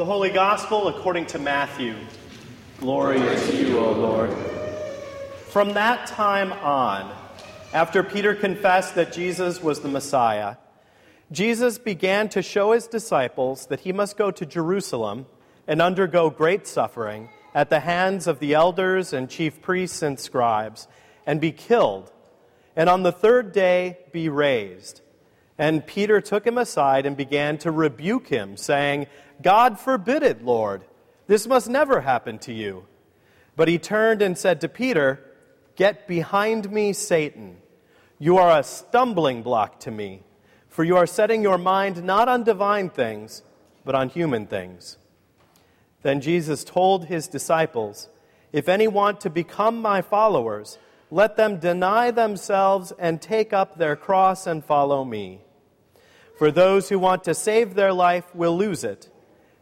The Holy Gospel according to Matthew. Glory to you, O Lord. From that time on, after Peter confessed that Jesus was the Messiah, Jesus began to show his disciples that he must go to Jerusalem and undergo great suffering at the hands of the elders and chief priests and scribes, and be killed, and on the third day be raised. And Peter took him aside and began to rebuke him, saying, God forbid it, Lord. This must never happen to you. But he turned and said to Peter, Get behind me, Satan. You are a stumbling block to me, for you are setting your mind not on divine things, but on human things. Then Jesus told his disciples, If any want to become my followers, let them deny themselves and take up their cross and follow me. For those who want to save their life will lose it,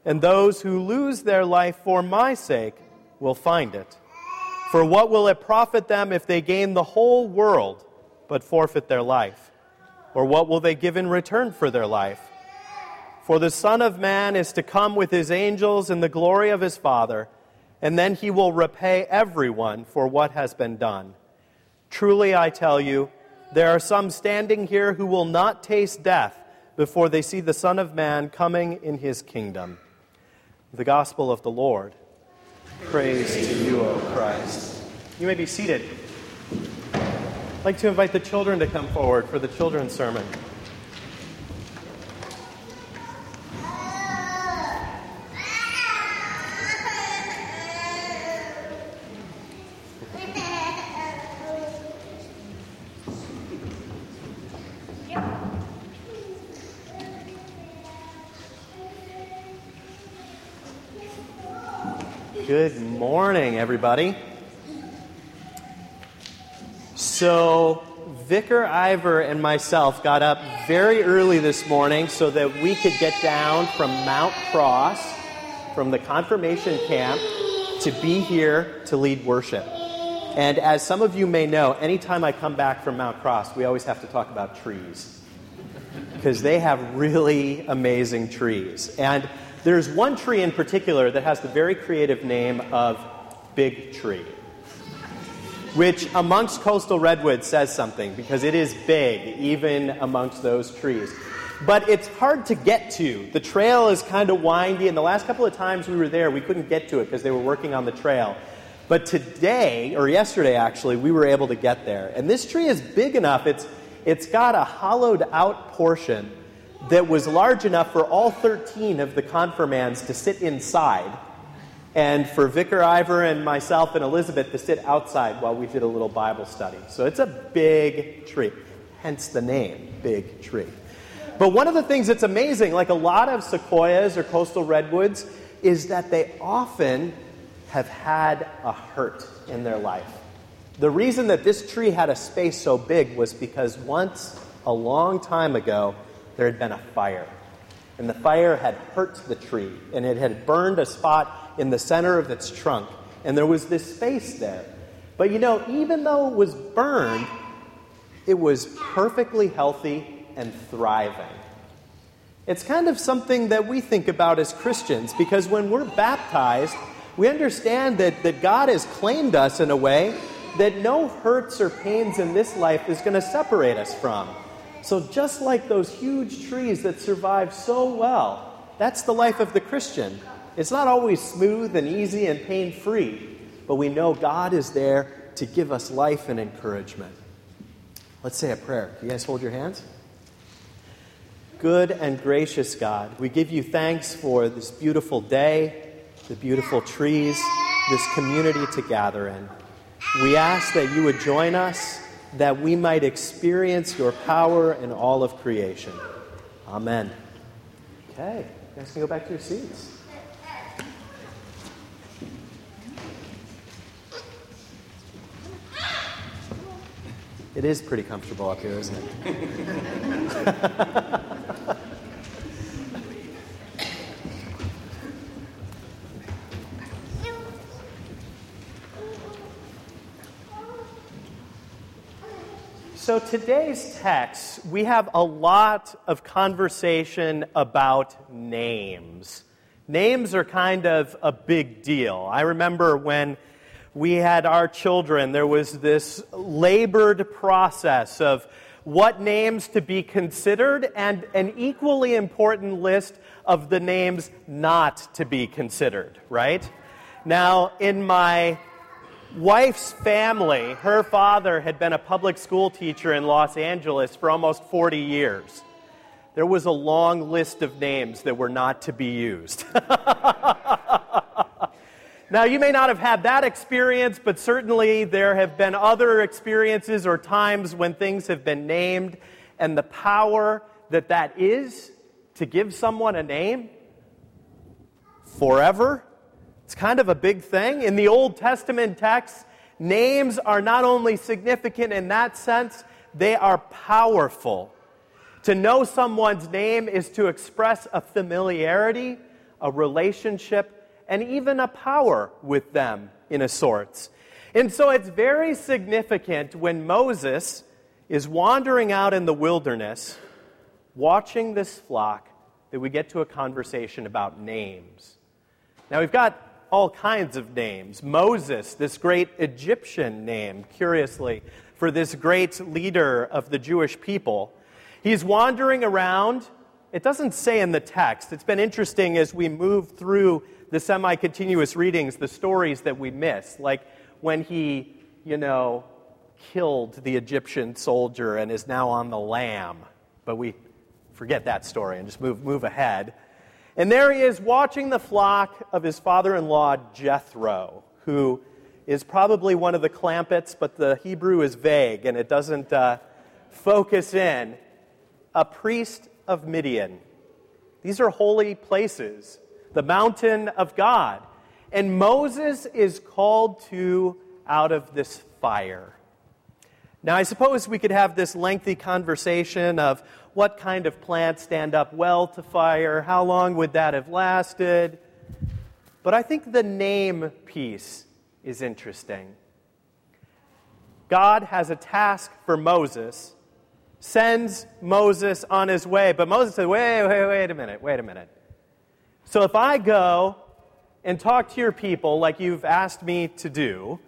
and those who lose their life for my sake will find it. For what will it profit them if they gain the whole world but forfeit their life? Or what will they give in return for their life? For the Son of Man is to come with his angels in the glory of his Father, and then he will repay everyone for what has been done. Truly, I tell you, there are some standing here who will not taste death before they see the Son of Man coming in his kingdom. The Gospel of the Lord. Praise to you, O Christ. You may be seated. I'd like to invite the children to come forward for the children's sermon. Good morning, everybody. So, Vicar Ivor and myself got up very early this morning so that we could get down from Mount Cross, from the confirmation camp, to be here to lead worship. And as some of you may know, anytime I come back from Mount Cross, we always have to talk about trees. Because they have really amazing trees. And there's one tree in particular that has the very creative name of Big Tree, which amongst coastal redwoods says something because it is big even amongst those trees. But it's hard to get to. The trail is kind of windy, and the last couple of times we were there, we couldn't get to it because they were working on the trail. But today, or yesterday actually, we were able to get there. And this tree is big enough, it's, it's got a hollowed out portion that was large enough for all 13 of the confirmands to sit inside, and for Vicar Ivor and myself and Elizabeth to sit outside while we did a little Bible study. So it's a big tree, hence the name, Big Tree. But one of the things that's amazing, like a lot of sequoias or coastal redwoods, is that they often have had a hurt in their life. The reason that this tree had a space so big was because once, a long time ago, there had been a fire. And the fire had hurt the tree, and it had burned a spot in the center of its trunk. And there was this space there. But you know, even though it was burned, it was perfectly healthy and thriving. It's kind of something that we think about as Christians because when we're baptized, we understand that, that God has claimed us in a way that no hurts or pains in this life is going to separate us from. So, just like those huge trees that survive so well, that's the life of the Christian. It's not always smooth and easy and pain free, but we know God is there to give us life and encouragement. Let's say a prayer. You guys hold your hands? Good and gracious God, we give you thanks for this beautiful day, the beautiful trees, this community to gather in. We ask that you would join us that we might experience your power in all of creation. Amen. Okay, you guys can go back to your seats. It is pretty comfortable up here, isn't it? So, today's text, we have a lot of conversation about names. Names are kind of a big deal. I remember when we had our children, there was this labored process of what names to be considered and an equally important list of the names not to be considered, right? Now, in my wife's family, her father had been a public school teacher in Los Angeles for almost 40 years there was a long list of names that were not to be used. now, you may not have had that experience, but certainly there have been other experiences or times when things have been named, and the power that that is to give someone a name forever. It's kind of a big thing. In the Old Testament text, names are not only significant in that sense, they are powerful. To know someone's name is to express a familiarity, a relationship, and even a power with them in a sorts. And so it's very significant when Moses is wandering out in the wilderness, watching this flock, that we get to a conversation about names. Now, we've got all kinds of names. Moses, this great Egyptian name, curiously, for this great leader of the Jewish people. He's wandering around. It doesn't say in the text. It's been interesting as we move through the semi continuous readings, the stories that we miss. Like when he, you know, killed the Egyptian soldier and is now on the lam. But we forget that story and just move, move ahead. And there he is watching the flock of his father in law, Jethro, who is probably one of the Clampetts, but the Hebrew is vague and it doesn't uh, focus in a priest of Midian. These are holy places, the mountain of God. And Moses is called to out of this fire. Now, I suppose we could have this lengthy conversation of what kind of plants stand up well to fire, how long would that have lasted. But I think the name piece is interesting. God has a task for Moses sends Moses on his way. But Moses said, wait, wait, wait a minute, wait a minute. So if I go and talk to your people like you've asked me to do,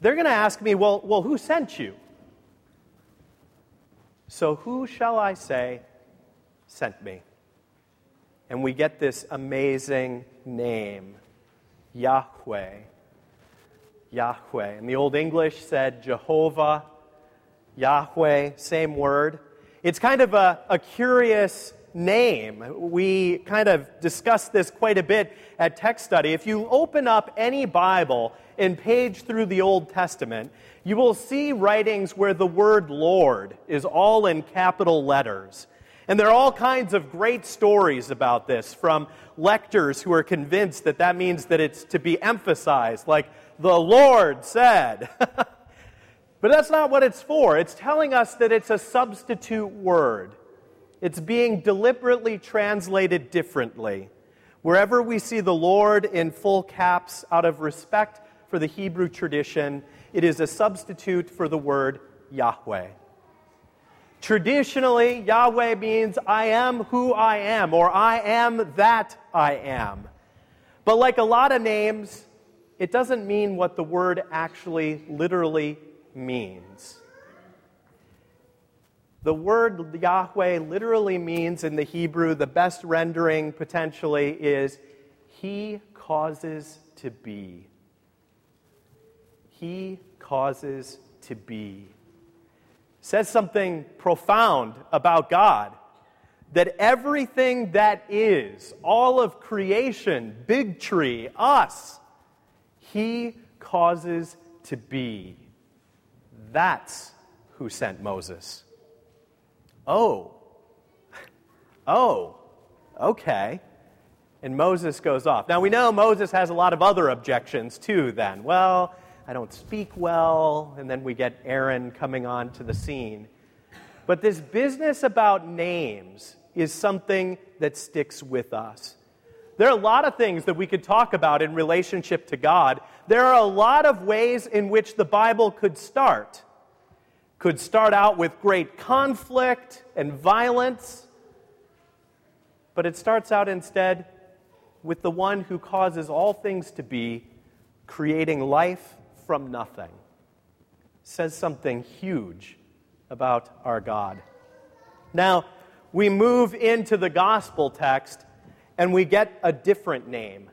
they're going to ask me, well, well, who sent you? So who shall I say sent me? And we get this amazing name, Yahweh. Yahweh. And the Old English said Jehovah Yahweh, same word. It's kind of a, a curious name. We kind of discussed this quite a bit at text study. If you open up any Bible and page through the Old Testament, you will see writings where the word Lord is all in capital letters. And there are all kinds of great stories about this from lectors who are convinced that that means that it's to be emphasized, like the Lord said. But that's not what it's for. It's telling us that it's a substitute word. It's being deliberately translated differently. Wherever we see the Lord in full caps out of respect for the Hebrew tradition, it is a substitute for the word Yahweh. Traditionally, Yahweh means I am who I am, or I am that I am. But like a lot of names, it doesn't mean what the word actually literally means. The word Yahweh literally means in the Hebrew, the best rendering potentially is He causes to be. He causes to be. Says something profound about God that everything that is, all of creation, big tree, us, He causes to be. That's who sent Moses. Oh, oh, okay. And Moses goes off. Now we know Moses has a lot of other objections too, then. Well, I don't speak well, and then we get Aaron coming on to the scene. But this business about names is something that sticks with us. There are a lot of things that we could talk about in relationship to God. There are a lot of ways in which the Bible could start could start out with great conflict and violence, but it starts out instead with the one who causes all things to be, creating life from nothing. Says something huge about our God. Now, we move into the gospel text and we get a different name.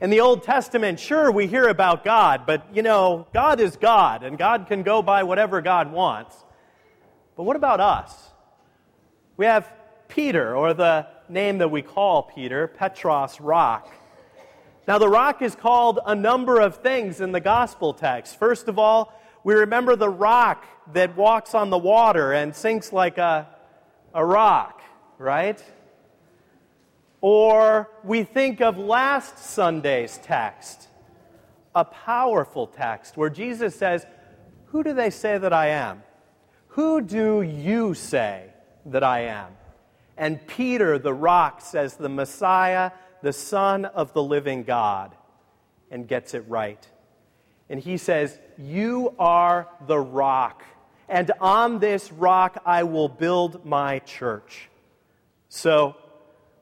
In the Old Testament, sure, we hear about God, but you know, God is God, and God can go by whatever God wants. But what about us? We have Peter, or the name that we call Peter, Petros Rock. Now, the rock is called a number of things in the gospel text. First of all, we remember the rock that walks on the water and sinks like a, a rock, right? Or we think of last Sunday's text, a powerful text where Jesus says, Who do they say that I am? Who do you say that I am? And Peter, the rock, says, The Messiah, the Son of the living God, and gets it right. And he says, You are the rock, and on this rock I will build my church. So,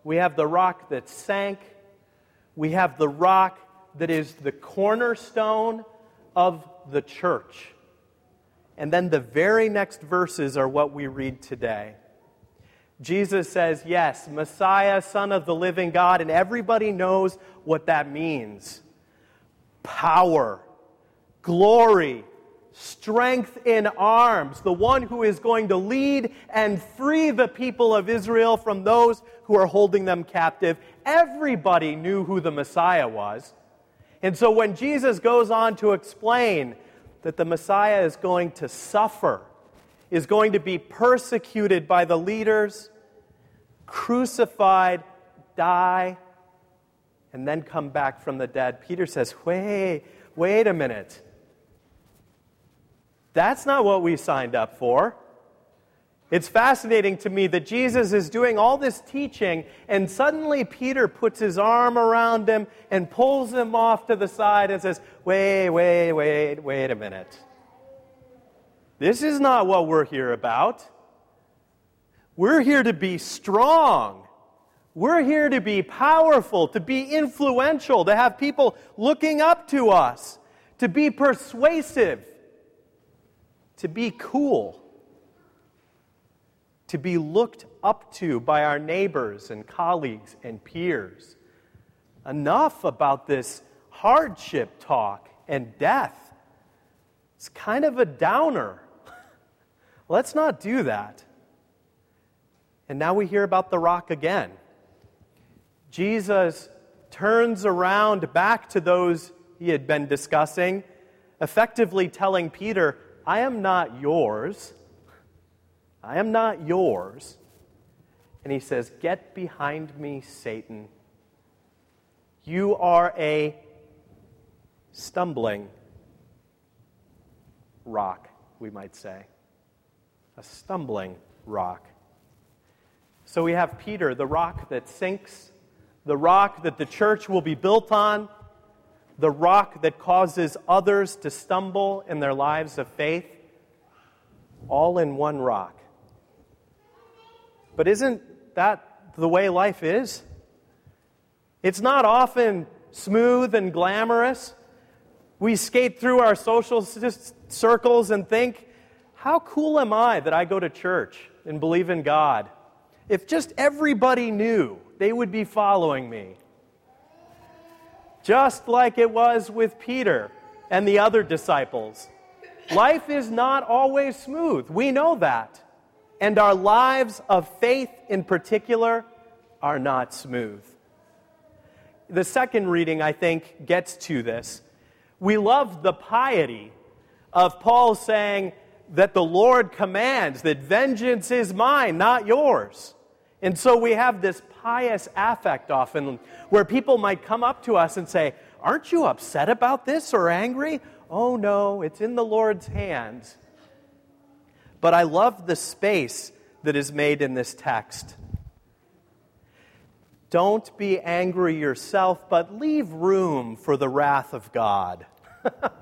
we have the rock that sank. We have the rock that is the cornerstone of the church. And then the very next verses are what we read today. Jesus says, Yes, Messiah, Son of the living God, and everybody knows what that means power, glory, strength in arms, the one who is going to lead and free the people of Israel from those who are holding them captive. Everybody knew who the Messiah was. And so when Jesus goes on to explain that the Messiah is going to suffer, is going to be persecuted by the leaders, crucified, die, and then come back from the dead, Peter says, wait, wait a minute. That's not what we signed up for. It's fascinating to me that Jesus is doing all this teaching, and suddenly Peter puts his arm around him and pulls him off to the side and says, Wait, wait, wait, wait a minute. This is not what we're here about. We're here to be strong. We're here to be powerful, to be influential, to have people looking up to us, to be persuasive to be cool, to be looked up to by our neighbors and colleagues and peers. Enough about this hardship talk and death. It's kind of a downer. Let's not do that. And now we hear about the rock again. Jesus turns around back to those he had been discussing, effectively telling Peter, I am not yours. I am not yours. And he says, Get behind me, Satan. You are a stumbling rock, we might say. A stumbling rock. So we have Peter, the rock that sinks, the rock that the church will be built on, the rock that causes others to stumble in their lives of faith, all in one rock. But isn't that the way life is? It's not often smooth and glamorous. We skate through our social circles and think, how cool am I that I go to church and believe in God? If just everybody knew, they would be following me just like it was with Peter and the other disciples. Life is not always smooth. We know that. And our lives of faith in particular are not smooth. The second reading, I think, gets to this. We love the piety of Paul saying that the Lord commands that vengeance is mine, not yours. And so we have this pious affect often where people might come up to us and say, Aren't you upset about this or angry? Oh no, it's in the Lord's hands. But I love the space that is made in this text. Don't be angry yourself, but leave room for the wrath of God.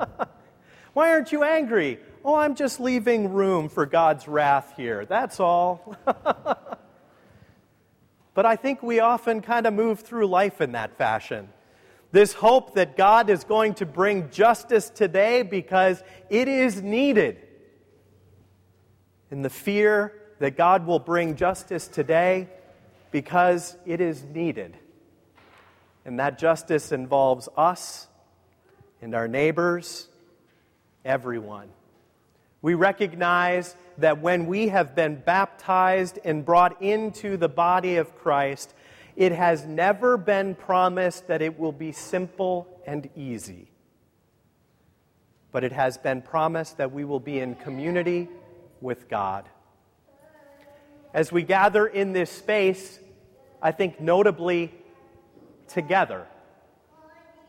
Why aren't you angry? Oh, I'm just leaving room for God's wrath here. That's all. But I think we often kind of move through life in that fashion. This hope that God is going to bring justice today because it is needed. And the fear that God will bring justice today because it is needed. And that justice involves us and our neighbors, everyone. We recognize that when we have been baptized and brought into the body of Christ, it has never been promised that it will be simple and easy. But it has been promised that we will be in community with God. As we gather in this space, I think notably together,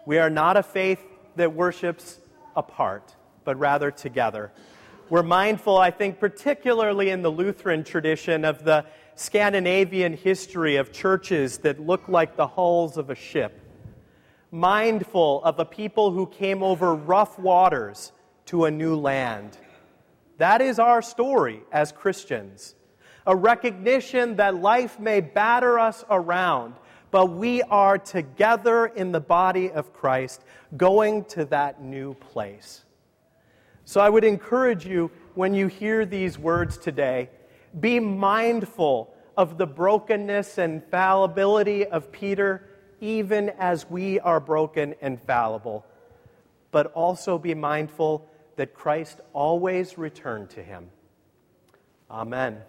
we are not a faith that worships apart, but rather together. We're mindful, I think, particularly in the Lutheran tradition, of the Scandinavian history of churches that look like the hulls of a ship. Mindful of a people who came over rough waters to a new land. That is our story as Christians. A recognition that life may batter us around, but we are together in the body of Christ going to that new place. So I would encourage you when you hear these words today, be mindful of the brokenness and fallibility of Peter, even as we are broken and fallible. But also be mindful that Christ always returned to him. Amen.